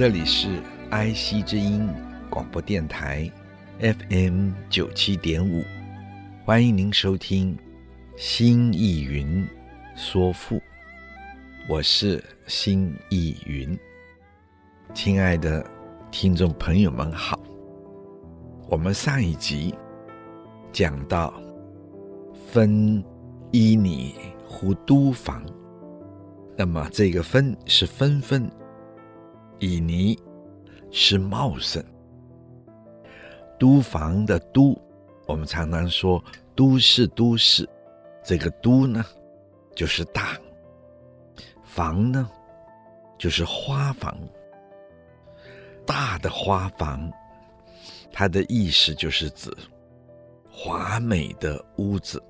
这里是爱惜之音广播电台，FM 九七点五，欢迎您收听《新艺云说赋》，我是新艺云。亲爱的听众朋友们好，我们上一集讲到“分旖旎乎都房”，那么这个“分”是分分。旖旎是茂盛，都房的都，我们常常说都市都市，这个都呢，就是大，房呢，就是花房，大的花房，它的意思就是指华美的屋子。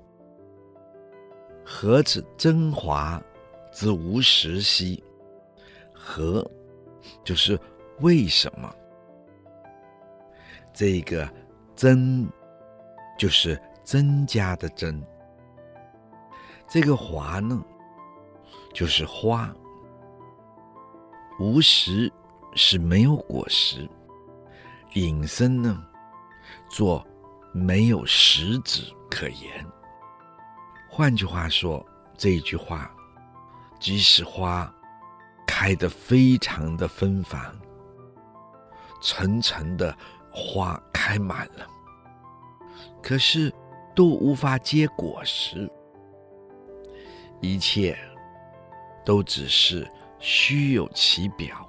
何止真华之无实兮？何？就是为什么这个增就是增加的增，这个华呢，就是花，无实是没有果实，隐身呢，做没有实质可言。换句话说，这一句话，即使花。开得非常的芬芳，层层的花开满了，可是都无法结果实，一切都只是虚有其表，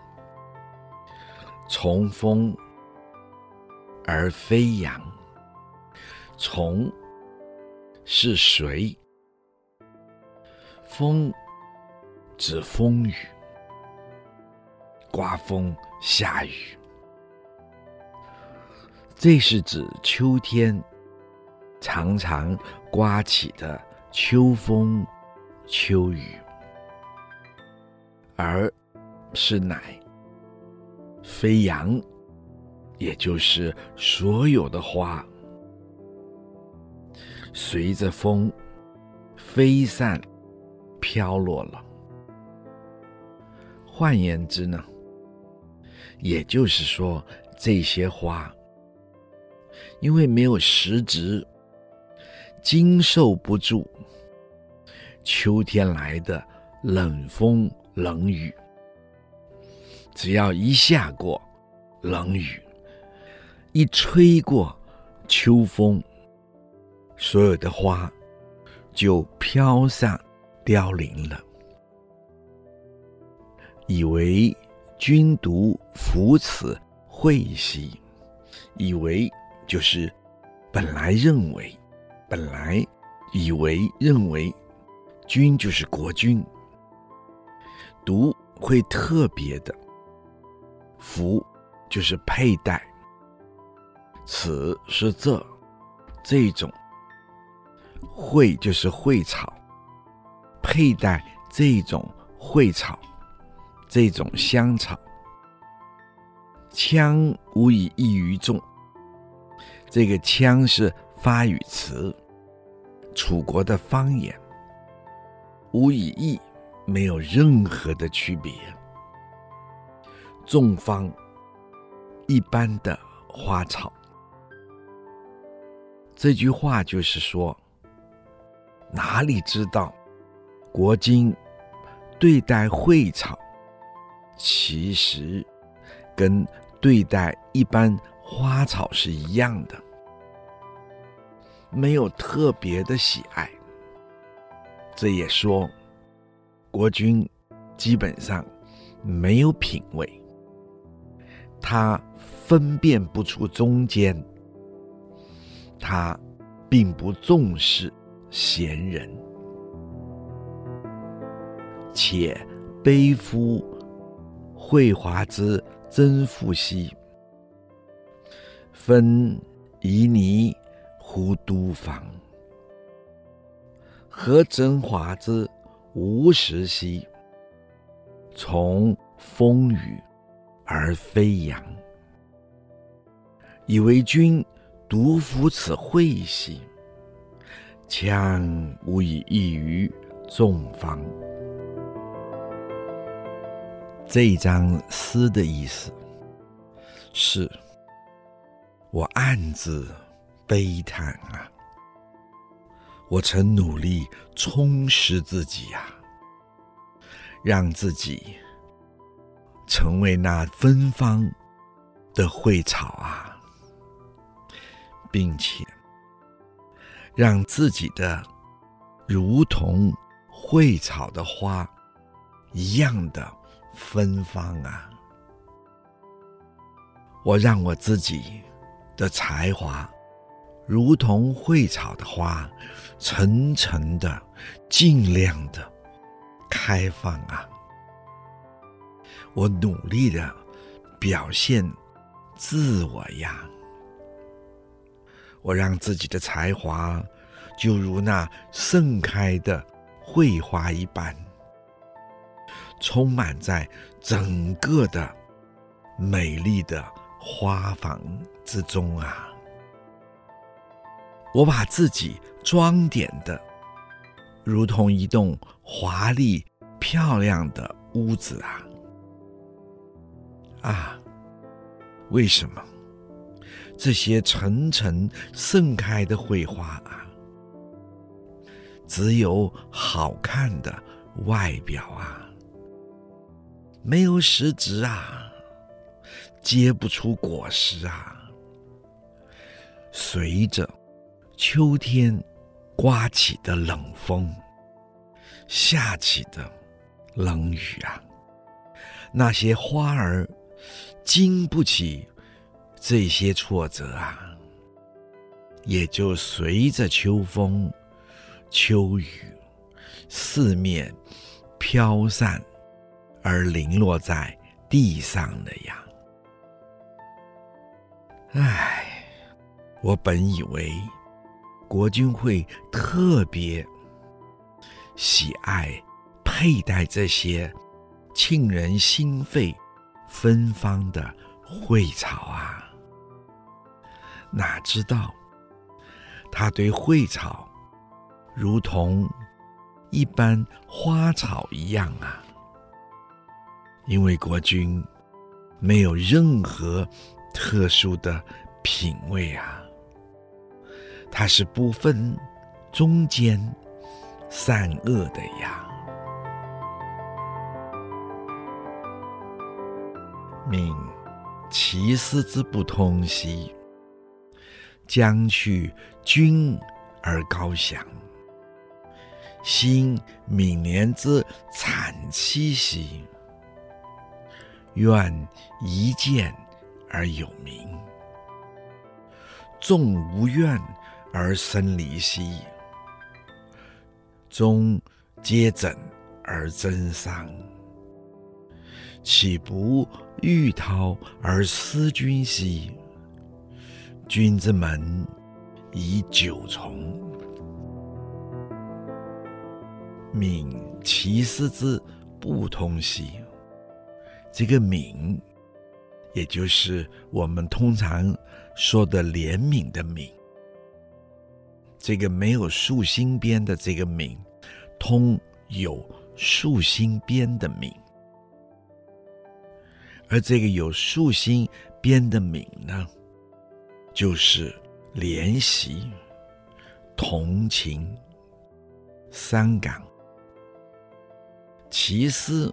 从风而飞扬。从是谁？风指风雨。刮风下雨，这是指秋天常常刮起的秋风秋雨，而是乃飞扬，也就是所有的花随着风飞散飘落了。换言之呢？也就是说，这些花因为没有实质，经受不住秋天来的冷风冷雨。只要一下过冷雨，一吹过秋风，所有的花就飘散凋零了，以为。君独夫此会兮，以为就是本来认为，本来以为认为，君就是国君，独会特别的，服就是佩戴，此是这这种，会就是蕙草，佩戴这种蕙草。这种香草，羌无以异于众。这个羌是发语词，楚国的方言。无以异，没有任何的区别。众方，一般的花草。这句话就是说，哪里知道，国君对待蕙草。其实，跟对待一般花草是一样的，没有特别的喜爱。这也说，国君基本上没有品味，他分辨不出中间，他并不重视贤人。且背夫绘华之真复兮，分旖旎乎都房。何真华之无实兮，从风雨而飞扬。以为君独服此绘兮，羌无以异于众芳。这一章诗的意思是，我暗自悲叹啊，我曾努力充实自己呀、啊，让自己成为那芬芳的蕙草啊。并且让自己的如同蕙草的花一样的芬芳啊！我让我自己的才华如同蕙草的花，层层的、尽量的开放啊！我努力的表现自我呀！我让自己的才华，就如那盛开的蕙花一般，充满在整个的美丽的花房之中啊！我把自己装点的，如同一栋华丽漂亮的屋子啊！啊，为什么？这些层层盛开的蕙花啊，只有好看的外表啊，没有实质啊，结不出果实啊。随着秋天刮起的冷风，下起的冷雨啊，那些花儿经不起。这些挫折啊，也就随着秋风、秋雨四面飘散而零落在地上的呀。唉，我本以为国君会特别喜爱佩戴这些沁人心肺、芬芳的蕙草啊。哪知道，他对蕙草如同一般花草一样啊，因为国君没有任何特殊的品味啊，他是不分中间善恶的呀。命其思之不通兮。将去君而高翔，心悯怜之惨凄兮。愿一见而有名，众无怨而生离兮。终皆枕而争丧，岂不欲涛而思君兮？君之门以九重。敏其思之不通兮。这个悯，也就是我们通常说的怜悯的悯。这个没有竖心边的这个悯，通有竖心边的悯。而这个有竖心边的悯呢？就是怜惜、同情、伤感。其思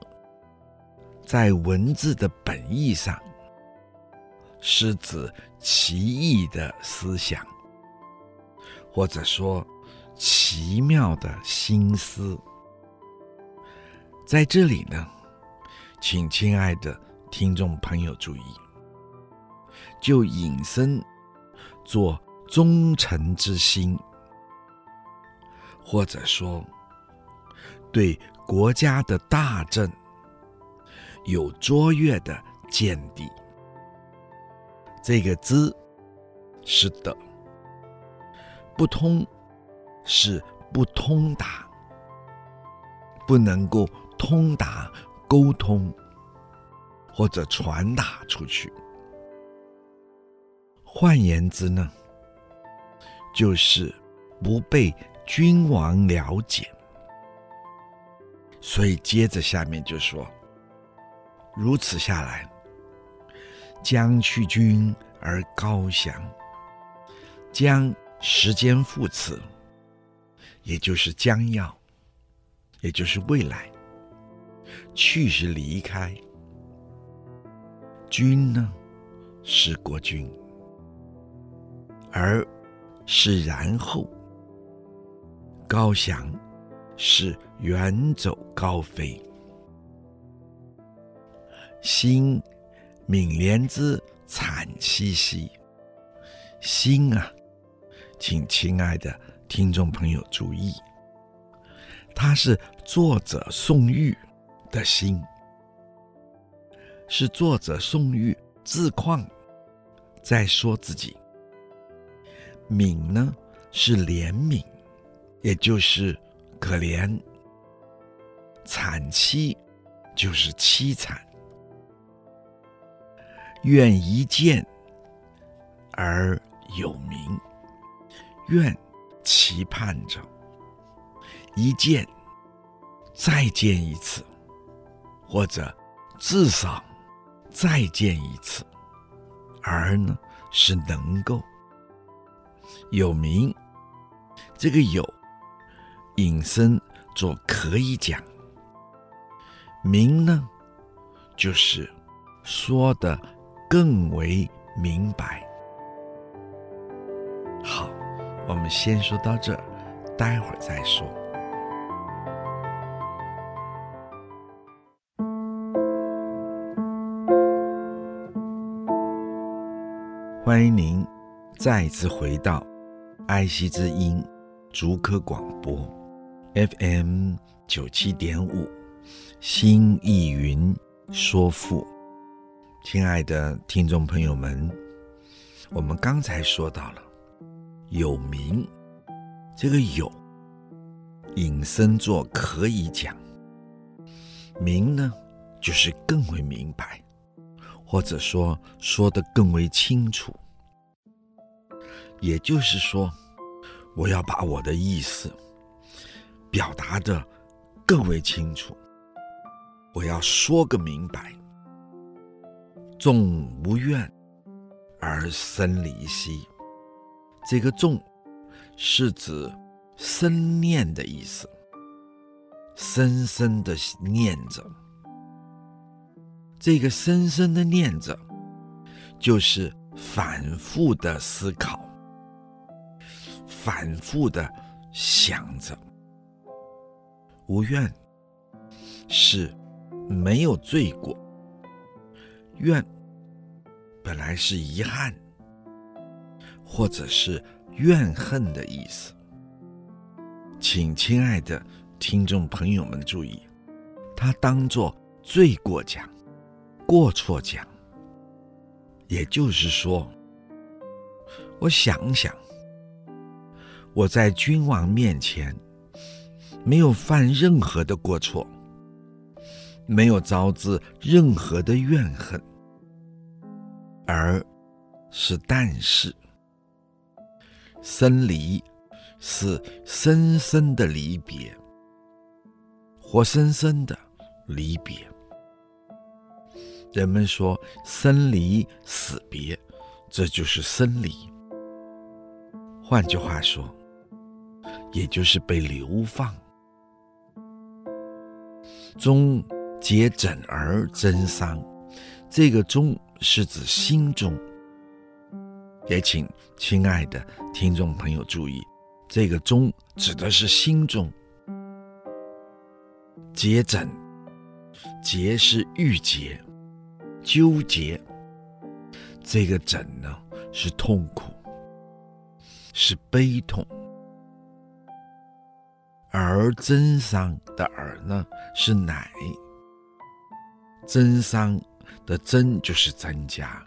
在文字的本意上，是指奇异的思想，或者说奇妙的心思。在这里呢，请亲爱的听众朋友注意，就引申。做忠诚之心，或者说对国家的大政，有卓越的见地。这个“知”是的，不通是不通达，不能够通达沟通或者传达出去。换言之呢，就是不被君王了解。所以接着下面就说：如此下来。将去君而高翔，将时间副词，也就是将要，也就是未来。去是离开，君呢是国君，而是然后，高翔是远走高飞，心。悯怜之惨兮兮，心啊，请亲爱的听众朋友注意，它是作者宋玉的心，是作者宋玉自况在说自己。悯呢是怜悯，也就是可怜；惨凄就是凄惨。愿一见而有名，愿期盼着一见，再见一次，或者至少再见一次，而呢是能够有名。这个有引申做可以讲，名呢就是说的。更为明白。好，我们先说到这，待会儿再说。欢迎您再次回到爱惜之音竹科广播 FM 九七点五，新艺云说赋。亲爱的听众朋友们，我们刚才说到了“有名”，这个“有”引申作可以讲，“名”呢就是更为明白，或者说说得更为清楚。也就是说，我要把我的意思表达得更为清楚，我要说个明白。纵无怨而生离兮，这个“纵”是指深念的意思，深深的念着。这个深深的念着，就是反复的思考，反复的想着。无怨是没有罪过。怨本来是遗憾，或者是怨恨的意思。请亲爱的听众朋友们注意，它当作罪过讲、过错讲。也就是说，我想想，我在君王面前没有犯任何的过错，没有招致任何的怨恨。而是但是，生离是深深的离别，活生生的离别。人们说生离死别，这就是生离。换句话说，也就是被流放。终结枕而真伤，这个终。是指心中，也请亲爱的听众朋友注意，这个“中”指的是心中。结枕，结是郁结、纠结，这个“枕”呢是痛苦，是悲痛。而真伤的而呢是乃，真伤的增就是增加，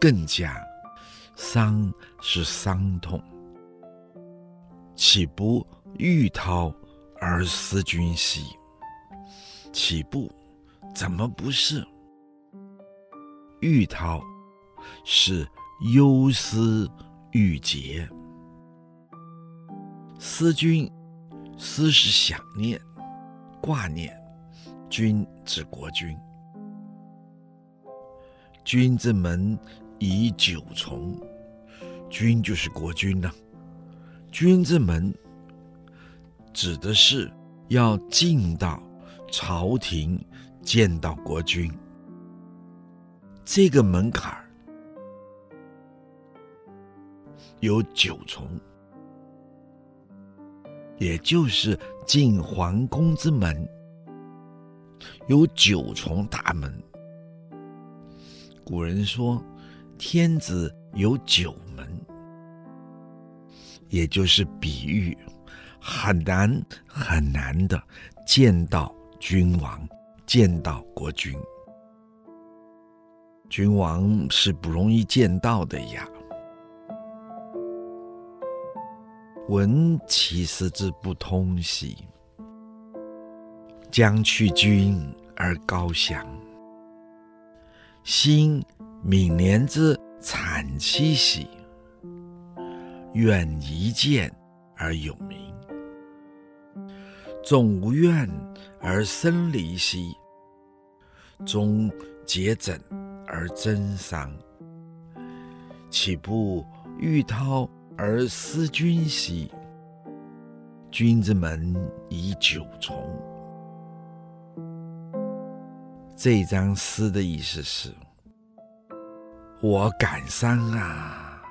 更加，伤是伤痛，岂不欲涛而思君兮？岂不怎么不是？欲涛是忧思郁结，思君思是想念、挂念，君指国君。君之门以九重，君就是国君呐、君之门指的是要进到朝廷见到国君。这个门槛有九重，也就是进皇宫之门有九重大门。古人说，天子有九门，也就是比喻很难很难的见到君王，见到国君。君王是不容易见到的呀。闻其思之不通兮，将去君而高翔；心悯怜之惨戚兮，愿一见而永明。纵无怨而生离兮，终结枕。而增桑，岂不欲涛而思君兮？君之门以九重。这张诗的意思是：我感伤啊，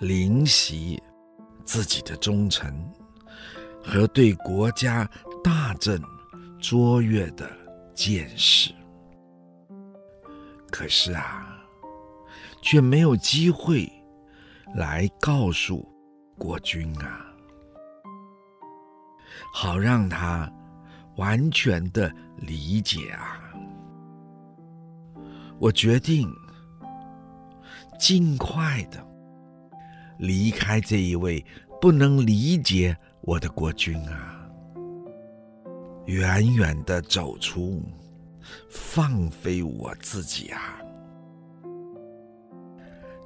怜惜自己的忠臣和对国家大政卓越的见识。可是啊，却没有机会来告诉国君啊，好让他完全的理解啊。我决定尽快的离开这一位不能理解我的国君啊，远远的走出。放飞我自己啊！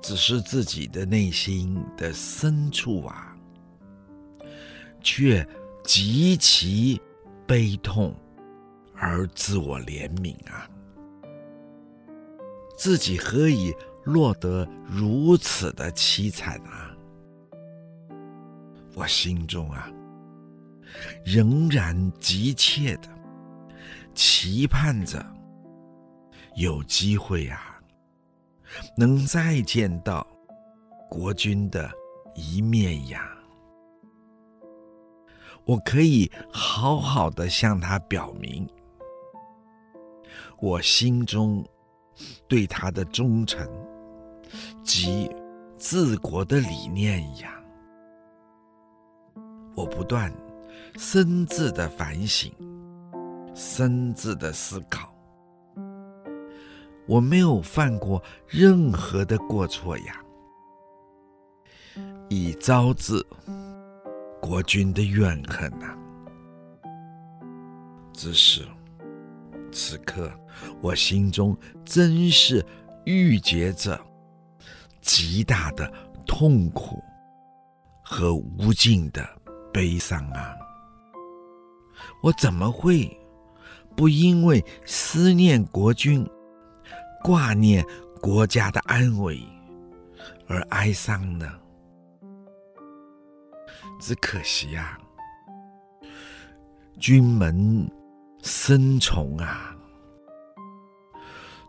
只是自己的内心的深处啊，却极其悲痛而自我怜悯啊！自己何以落得如此的凄惨啊？我心中啊，仍然急切的。期盼着有机会啊，能再见到国君的一面呀。我可以好好的向他表明我心中对他的忠诚及治国的理念呀。我不断深自的反省。深自的思考，我没有犯过任何的过错呀，以招致国君的怨恨呐。只是此刻我心中真是郁结着极大的痛苦和无尽的悲伤啊！我怎么会？不因为思念国君、挂念国家的安危而哀伤呢？只可惜呀、啊，君门深重啊，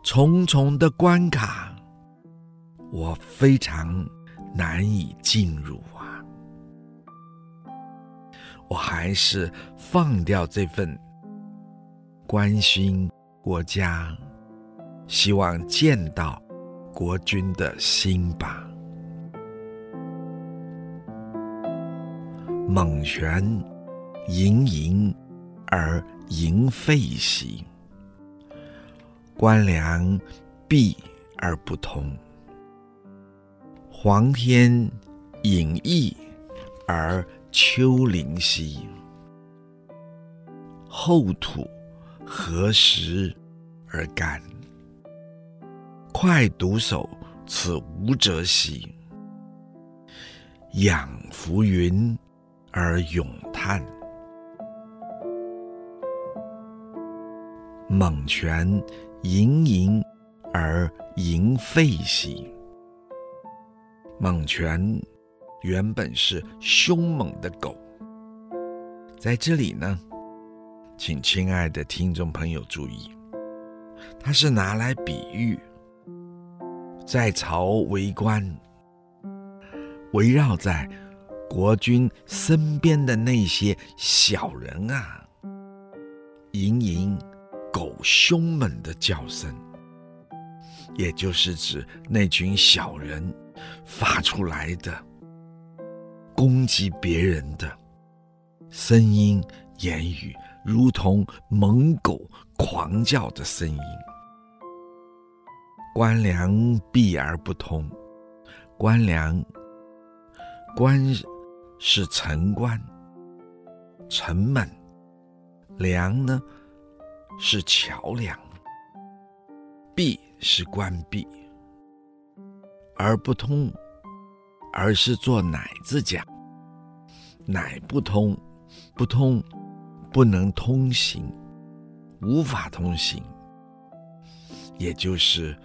重重的关卡，我非常难以进入啊。我还是放掉这份。关心国家，希望见到国君的心吧。猛旋盈盈而盈废兮。官梁闭而不通，黄天隐翳而丘陵兮。厚土何时而干？快独守此无辙兮。仰浮云而咏叹，猛犬盈盈而盈废兮。猛犬原本是凶猛的狗，在这里呢。请亲爱的听众朋友注意，它是拿来比喻在朝为官、围绕在国君身边的那些小人啊，盈盈狗凶猛的叫声，也就是指那群小人发出来的攻击别人的声音、言语。如同猛狗狂叫的声音，观梁闭而不通。观梁，观是城关、城门，梁呢是桥梁，闭是关闭，而不通，而是做乃字讲，乃不通，不通。不能通行，无法通行，也就是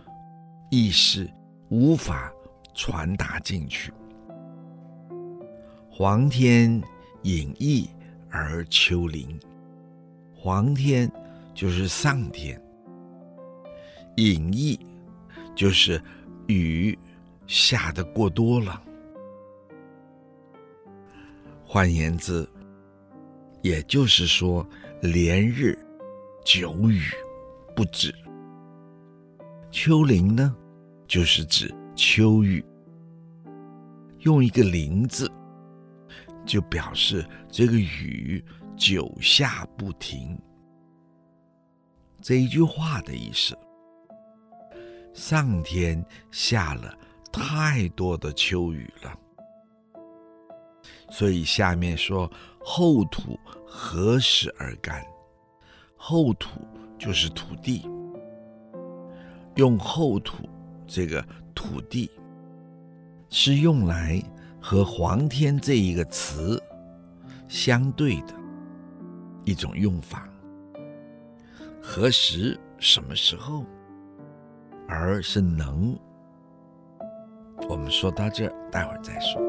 意识无法传达进去。黄天隐逸而丘陵，黄天就是上天，隐翳就是雨下得过多了。换言之。也就是说，连日久雨不止。丘陵呢，就是指秋雨。用一个“陵”字，就表示这个雨久下不停。这一句话的意思，上天下了太多的秋雨了。所以下面说：“厚土何时而干？”厚土就是土地，用厚土这个土地是用来和黄天这一个词相对的一种用法。何时？什么时候？而是能。我们说到这儿，待会儿再说。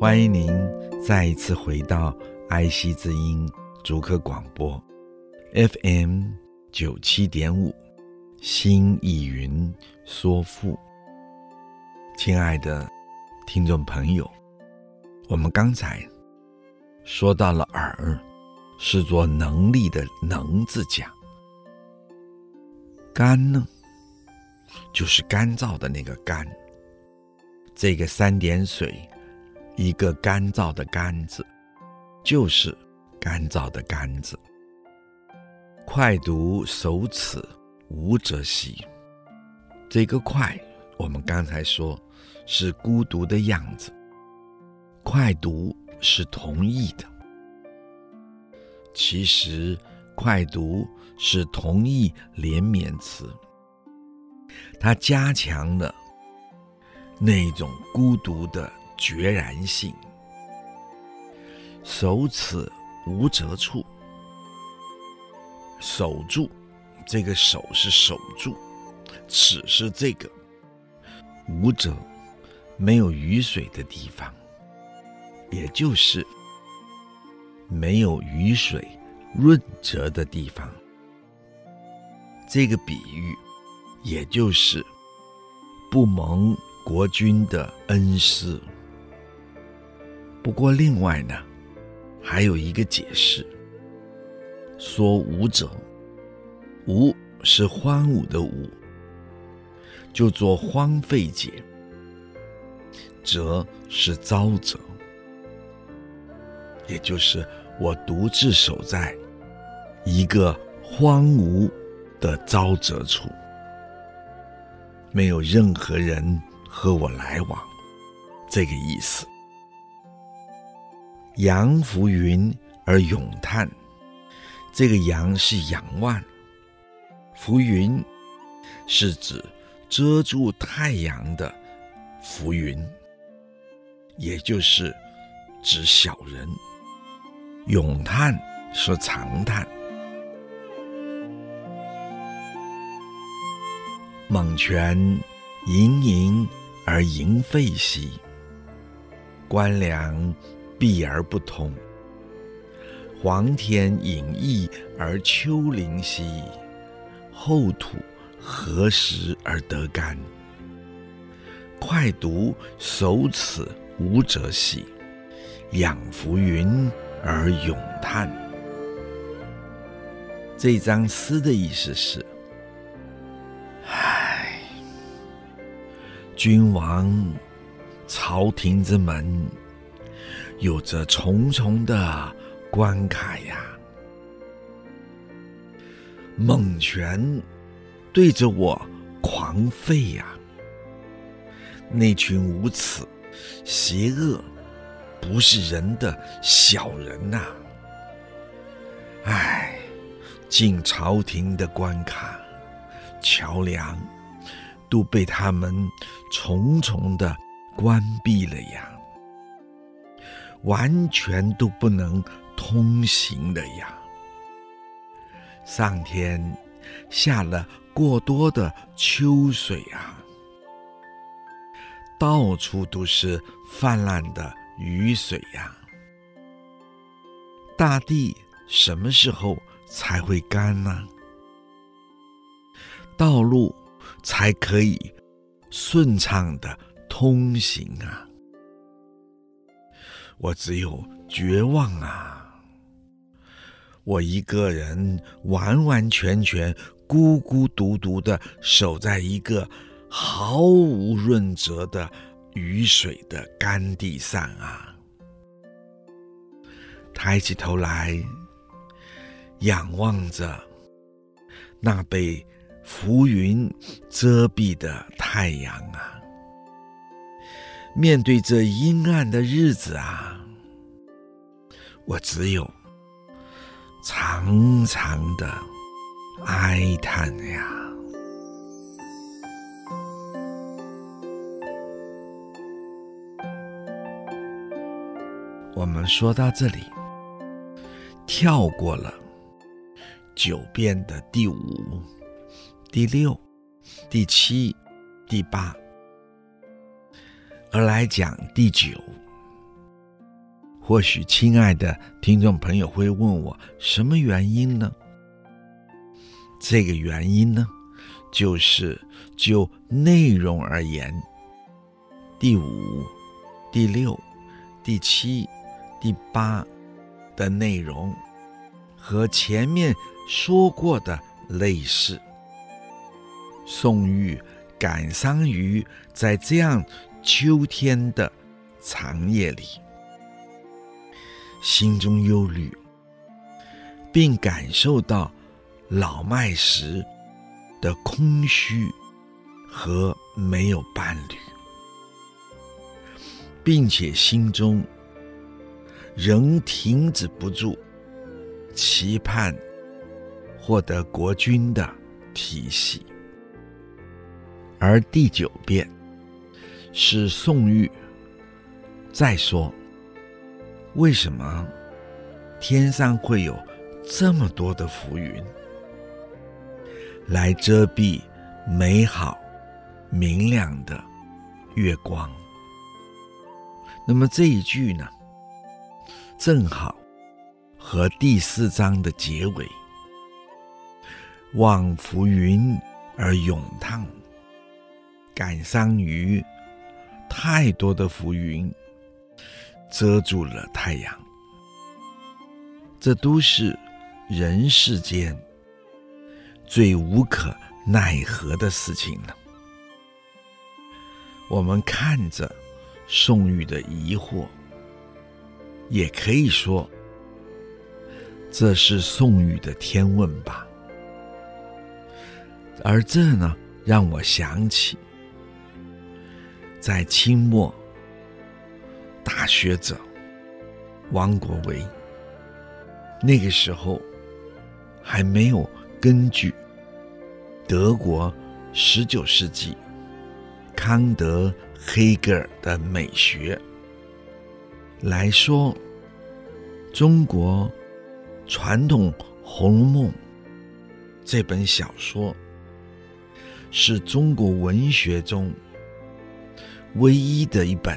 欢迎您再一次回到爱惜之音竹科广播，FM 九七点五，新意云说赋。亲爱的听众朋友，我们刚才说到了耳，是做能力的能字讲。干呢，就是干燥的那个干，这个三点水。一个干燥的“干”字，就是干燥的“干”字。快读守此无辙兮。这个“快”，我们刚才说是孤独的样子。快读是同义的，其实快读是同义连绵词，它加强了那种孤独的。决然性，守此无折处，守住这个守是守住，此是这个无者没有雨水的地方，也就是没有雨水润泽的地方。这个比喻，也就是不蒙国君的恩师。不过，另外呢，还有一个解释，说吾者，吾是欢舞的舞，就做荒废解，则是沼泽，也就是我独自守在一个荒芜的沼泽处，没有任何人和我来往，这个意思。仰浮云而咏叹，这个阳是仰望，浮云是指遮住太阳的浮云，也就是指小人。咏叹是长叹。猛泉盈盈而盈沸兮，观梁。避而不通，黄田隐逸而丘陵兮，厚土何时而得干？快读守此无者兮，仰浮云而咏叹。这张诗的意思是：唉，君王，朝廷之门。有着重重的关卡呀！猛泉对着我狂吠呀！那群无耻、邪恶、不是人的小人呐、啊！唉，进朝廷的关卡、桥梁都被他们重重的关闭了呀！完全都不能通行的呀！上天下了过多的秋水啊，到处都是泛滥的雨水呀。大地什么时候才会干呢？道路才可以顺畅的通行啊！我只有绝望啊！我一个人完完全全、孤孤独独的守在一个毫无润泽的雨水的干地上啊！抬起头来，仰望着那被浮云遮蔽的太阳啊！面对这阴暗的日子啊，我只有长长的哀叹呀。我们说到这里，跳过了九遍的第五、第六、第七、第八。而来讲第九，或许亲爱的听众朋友会问我什么原因呢？这个原因呢，就是就内容而言，第五、第六、第七、第八的内容和前面说过的类似。宋玉感伤于在这样。秋天的长夜里，心中忧虑，并感受到老迈时的空虚和没有伴侣，并且心中仍停止不住期盼获得国君的提携，而第九遍。是宋玉再说，为什么天上会有这么多的浮云来遮蔽美好明亮的月光？那么这一句呢，正好和第四章的结尾“望浮云而咏叹，感伤于”太多的浮云遮住了太阳，这都是人世间最无可奈何的事情了。我们看着宋玉的疑惑，也可以说，这是宋玉的天问吧。而这呢，让我想起，在清末大学者王国维。那个时候还没有根据德国十九世纪康德、黑格尔的美学来说，中国传统《红楼梦》这本小说是中国文学中唯一的一本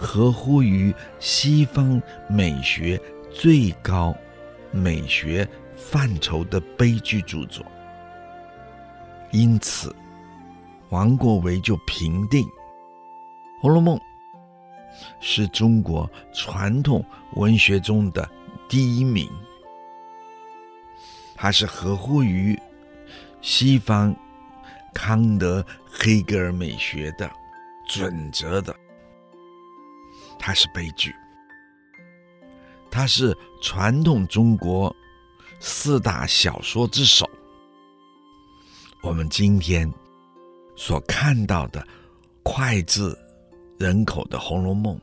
合乎于西方美学。最高美学范畴的悲剧著作，因此，王国维就评定《红楼梦》是中国传统文学中的第一名，它是合乎于西方康德、黑格尔美学的准则的，它是悲剧。它是传统中国四大小说之首。我们今天所看到的脍炙人口的《红楼梦》，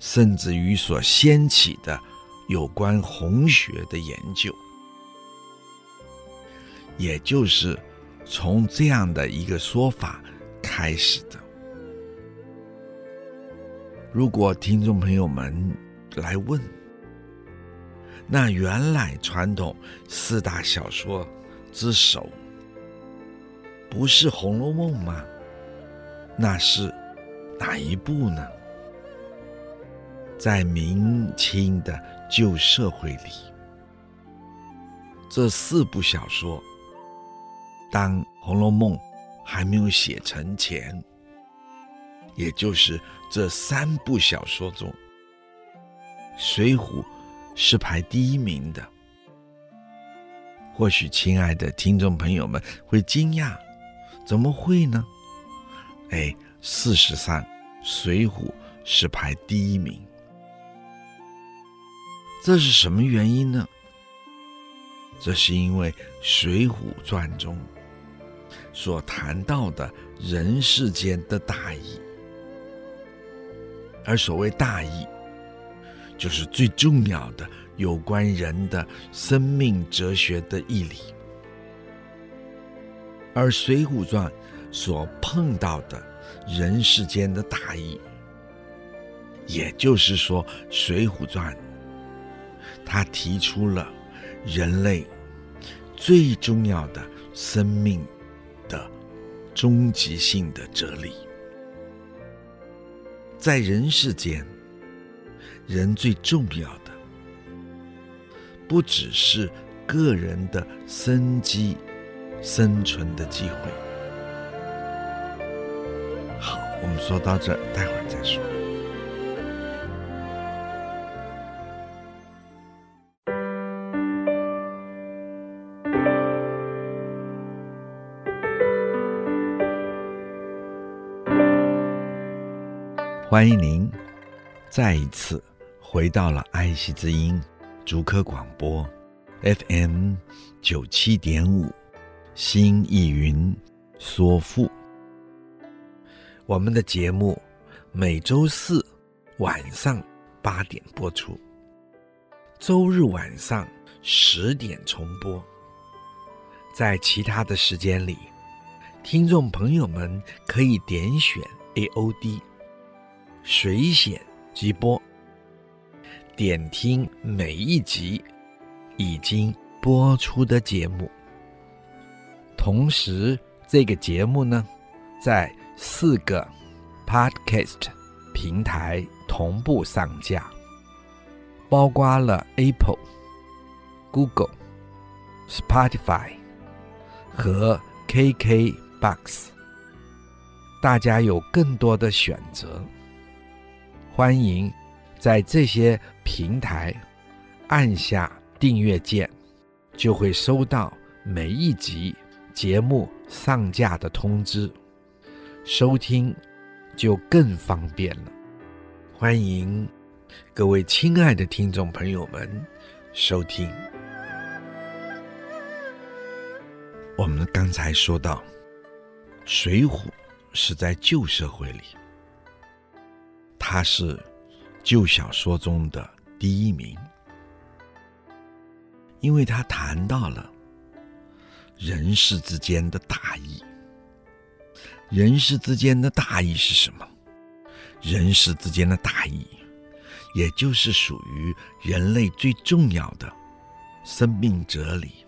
甚至于所掀起的有关红学的研究，也就是从这样的一个说法开始的。如果听众朋友们，来问，那原来传统四大小说之首不是《红楼梦》吗？那是哪一部呢？在明清的旧社会里，这四部小说，当《红楼梦》还没有写成前，也就是这三部小说中。《水浒》是排第一名的，或许亲爱的听众朋友们会惊讶，怎么会呢？哎，事实上，《水浒》是排第一名，这是什么原因呢？这是因为《水浒传》中所谈到的人世间的大义，而所谓大义。就是最重要的有关人的生命哲学的义理，而《水浒传》所碰到的人世间的大义，也就是说，《水浒传》他提出了人类最重要的生命的终极性的哲理，在人世间。人最重要的，不只是个人的生机、生存的机会。好，我们说到这，待会儿再说。欢迎您再一次。回到了爱惜之音竹科广播 FM 九七点五，新意云说富。我们的节目每周四晚上八点播出，周日晚上十点重播。在其他的时间里，听众朋友们可以点选 AOD 随选即播。点听每一集已经播出的节目，同时这个节目呢，在四个 Podcast 平台同步上架，包括了 Apple、Google、Spotify 和 KKBox，大家有更多的选择，欢迎。在这些平台按下订阅键，就会收到每一集节目上架的通知，收听就更方便了。欢迎各位亲爱的听众朋友们收听。我们刚才说到，《水浒》是在旧社会里，他是旧小说中的第一名，因为他谈到了人世之间的大义。人世之间的大义是什么？人世之间的大义，也就是属于人类最重要的生命哲理。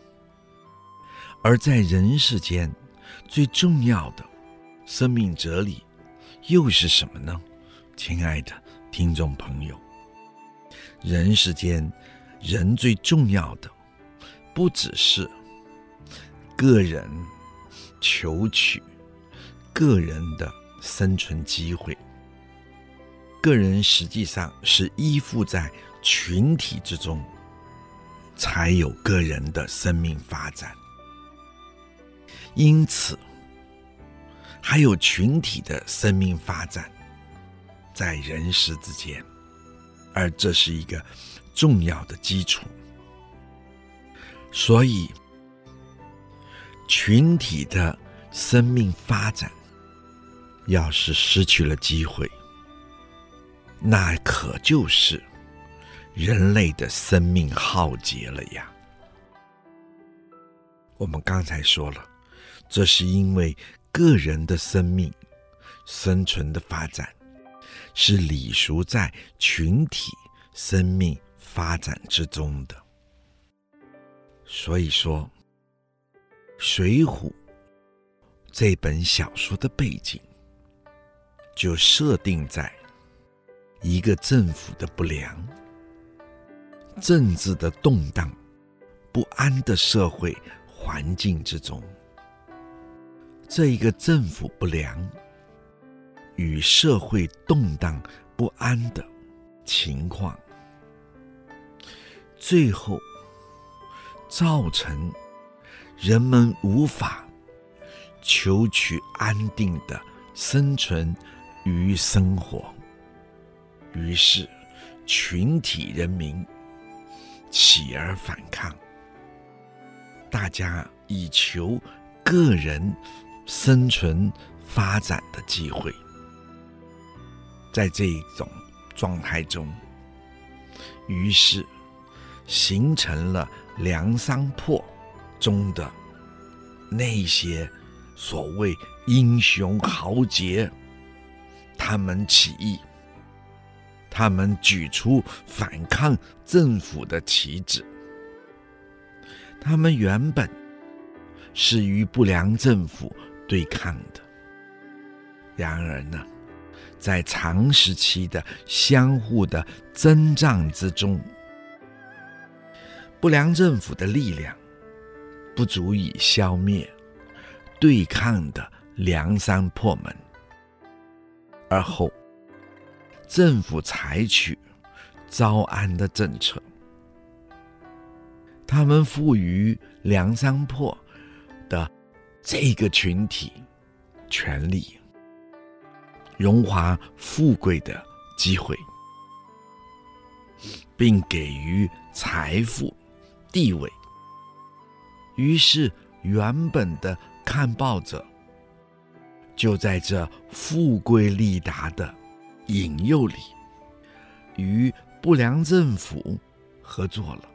而在人世间，最重要的生命哲理又是什么呢？亲爱的听众朋友，人世间人最重要的，不只是个人求取个人的生存机会，个人实际上是依附在群体之中，才有个人的生命发展。因此，还有群体的生命发展在人世之间，而这是一个重要的基础。所以，群体的生命发展要是失去了机会，那可就是人类的生命浩劫了呀。我们刚才说了。这是因为个人的生命生存的发展是礼俗在群体生命发展之中的，所以说，《水浒》这本小说的背景就设定在一个政府的不良、政治的动荡、不安的社会环境之中。这一个政府不良与社会动荡不安的情况，最后造成人们无法求取安定的生存与生活，于是群体人民起而反抗，大家以求个人。生存发展的机会，在这一种状态中，于是形成了梁山泊中的那些所谓英雄豪杰，他们起义，他们举出反抗政府的旗帜，他们原本是与不良政府。对抗的。然而呢，在长时期的相互的征战之中，不良政府的力量不足以消灭对抗的梁山泊门，而后政府采取招安的政策，他们赋予梁山泊的。这个群体，权力、荣华富贵的机会，并给予财富、地位。于是，原本的看报者就在这富贵利达的引诱里，与不良政府合作了。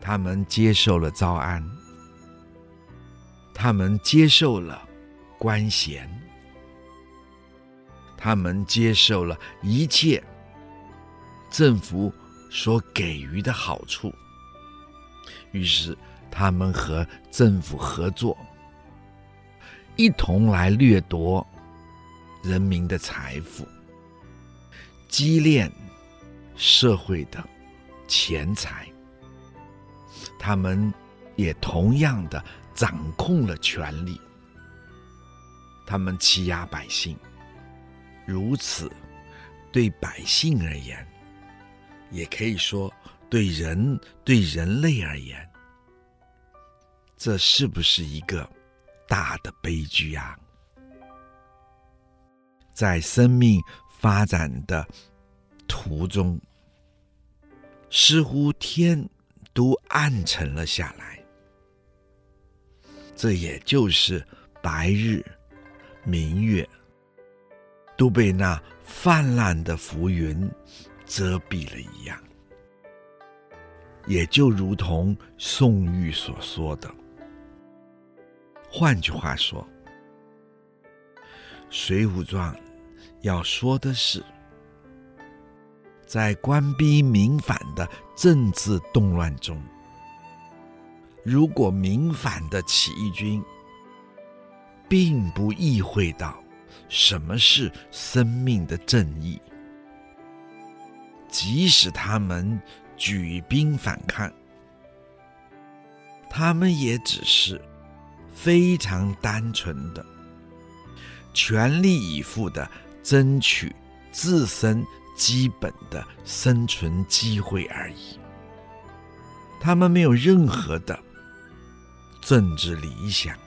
他们接受了招安。他们接受了官衔，他们接受了一切政府所给予的好处，于是他们和政府合作，一同来掠夺人民的财富，积敛社会的钱财。他们也同样的。掌控了权力，他们欺压百姓，如此对百姓而言，也可以说对人、对人类而言，这是不是一个大的悲剧啊？在生命发展的途中，似乎天都暗沉了下来，这也就是白日、明月都被那泛滥的浮云遮蔽了一样，也就如同宋玉所说的。换句话说，《水浒传》要说的是，在官逼民反的政治动乱中，如果民反的起义军并不意会到什么是生命的正义，即使他们举兵反抗，他们也只是。非常单纯的，全力以赴的争取自身基本的生存机会而已。他们没有任何的政治理想，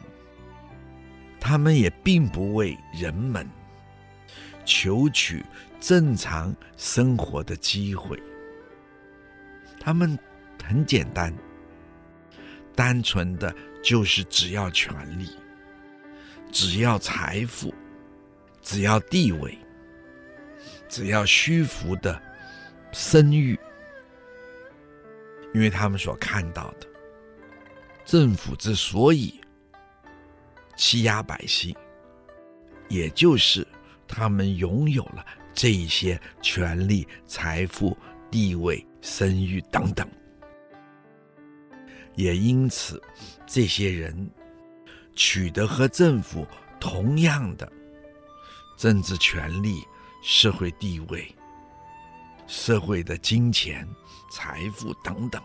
他们也并不为人们求取正常生活的机会。他们很简单，单纯的。就是只要权力，只要财富，只要地位，只要虚浮的声誉，因为他们所看到的，政府之所以欺压百姓，也就是他们拥有了这一些权力、财富、地位、声誉等等。也因此，这些人取得和政府同样的政治权利、社会地位、社会的金钱、财富等等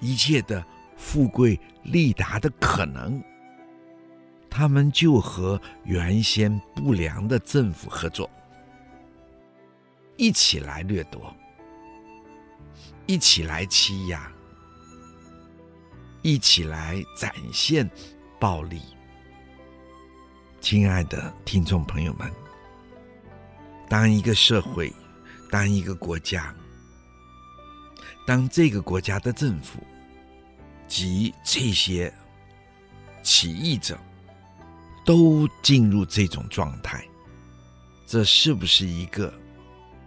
一切的富贵利达的可能，他们就和原先不良的政府合作，一起来掠夺，一起来欺压。一起来展现暴力，亲爱的听众朋友们，当一个社会，当一个国家，当这个国家的政府及这些起义者都进入这种状态，这是不是一个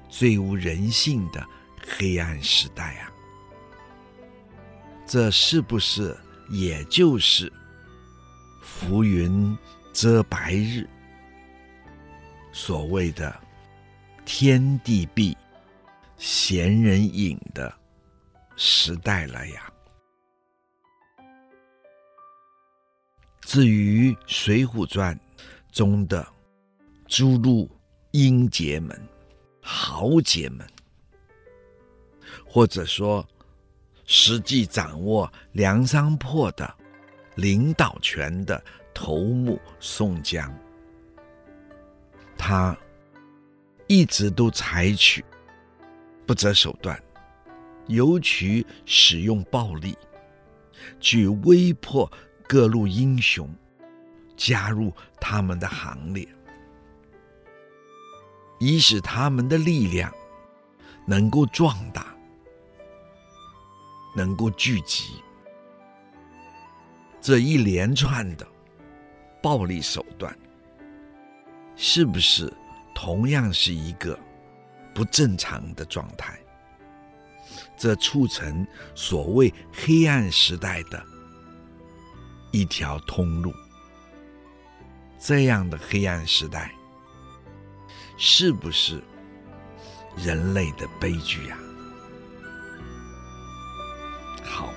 最无人性的黑暗时代啊？这是不是也就是浮云遮白日，所谓的天地闭，闲人隐的时代了呀？至于《水浒传》中的诸路英杰们、豪杰们，或者说，实际掌握梁山泊的领导权的头目宋江，他一直都采取不择手段，尤其使用暴力，去威迫各路英雄加入他们的行列，以使他们的力量能够壮大。能够聚集这一连串的暴力手段，是不是同样是一个不正常的状态？这促成所谓黑暗时代的一条通路。这样的黑暗时代，是不是人类的悲剧呀？好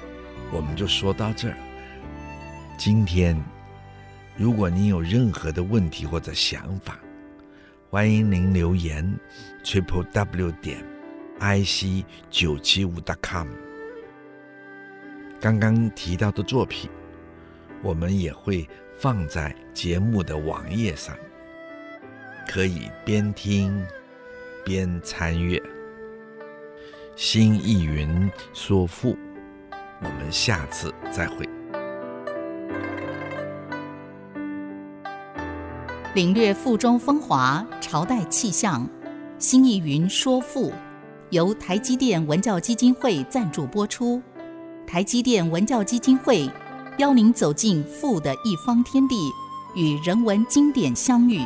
我们就说到这儿。今天，如果您有任何的问题或者想法，欢迎您留言 triple w 点 i c 九七五 dot com。刚刚提到的作品，我们也会放在节目的网页上，可以边听边参阅。新意云说赋，我们下次再会。领略赋中风华，朝代气象。新意云说赋，由台积电文教基金会赞助播出。台积电文教基金会邀您走进富的一方天地，与人文经典相遇。